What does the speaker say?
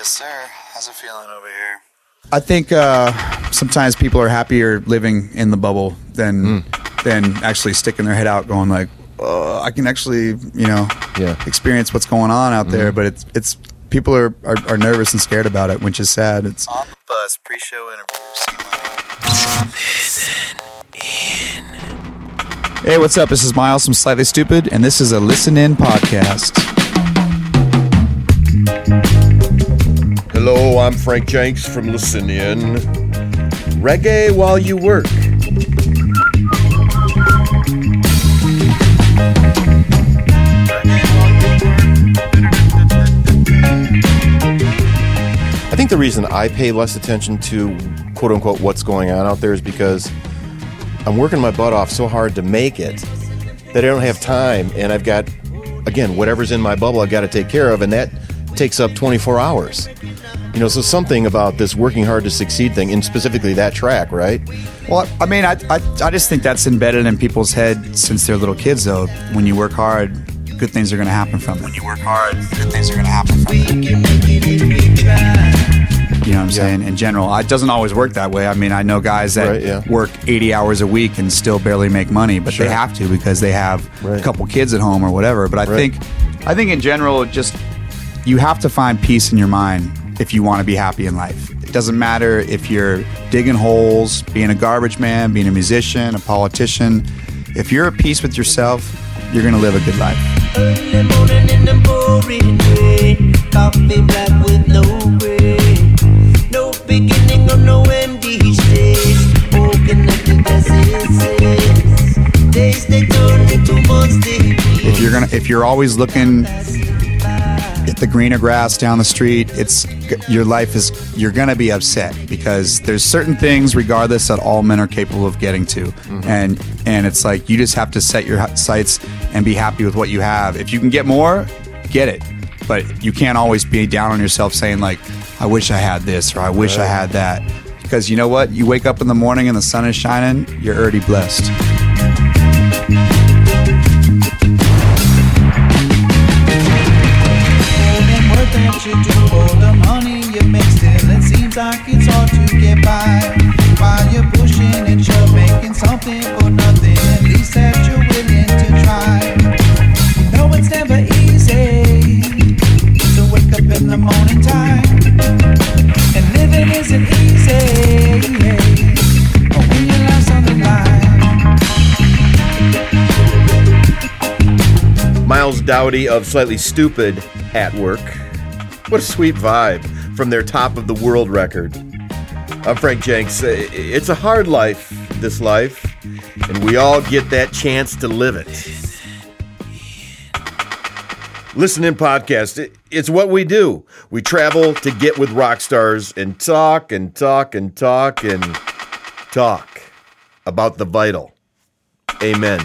Yes, sir. How's it feeling over here? I think uh, sometimes people are happier living in the bubble than than actually sticking their head out, going like, uh, I can actually, you know, Yeah. experience what's going on out there. But it's it's people are, are are nervous and scared about it, which is sad. It's On the bus, pre-show interview. Hey, what's up? This is Miles from Slightly Stoopid, and this is a listen in podcast. Hello, I'm Frank Jenks from In. Reggae while you work. I think the reason I pay less attention to quote unquote what's going on out there is because I'm working my butt off so hard to make it that I don't have time and I've got again whatever's in my bubble I've got to take care of and that takes up 24 hours. You know, so something about this working hard to succeed thing, and specifically that track, right? Well, I mean, I, I, I just think that's embedded in people's head since they're little kids, though. When you work hard, good things are going to happen from it. When you work hard, good things are going to happen from it. You know what I'm saying? In general, it doesn't always work that way. I mean, I know guys that Right, yeah. work 80 hours a week and still barely make money, but Sure. they have to because they have Right. a couple kids at home or whatever. But I Right. think, I think in general, just you have to find peace in your mind if you want to be happy in life. It doesn't matter if you're digging holes, being a garbage man, being a musician, a politician. If you're at peace with yourself, you're going to live a good life. If you're gonna, if you're always looking the greener grass down the street, it's your life is you're gonna be upset because there's certain things, regardless, that all men are capable of getting to, mm-hmm. and and it's like you just have to set your sights and be happy with what you have. If you can get more, get it, but you can't always be down on yourself saying like, I wish I had this or I wish I had that, because you know what? You wake up in the morning and the sun is shining, you're already blessed. Seems like it's hard to get by. While you're pushing and you're making something for nothing, at least that you're willing to try. No, it's never easy to wake up in the morning time, and living isn't easy. Miles Doughty of Slightly Stoopid at work. What a sweet vibe from their top of the world record. I'm Frank Jenks. Uh, It's a hard life, this life, and we all get that chance to live it. Listen in podcast. It's what we do. We travel to get with rock stars and talk and talk and talk and talk about the vital. Amen.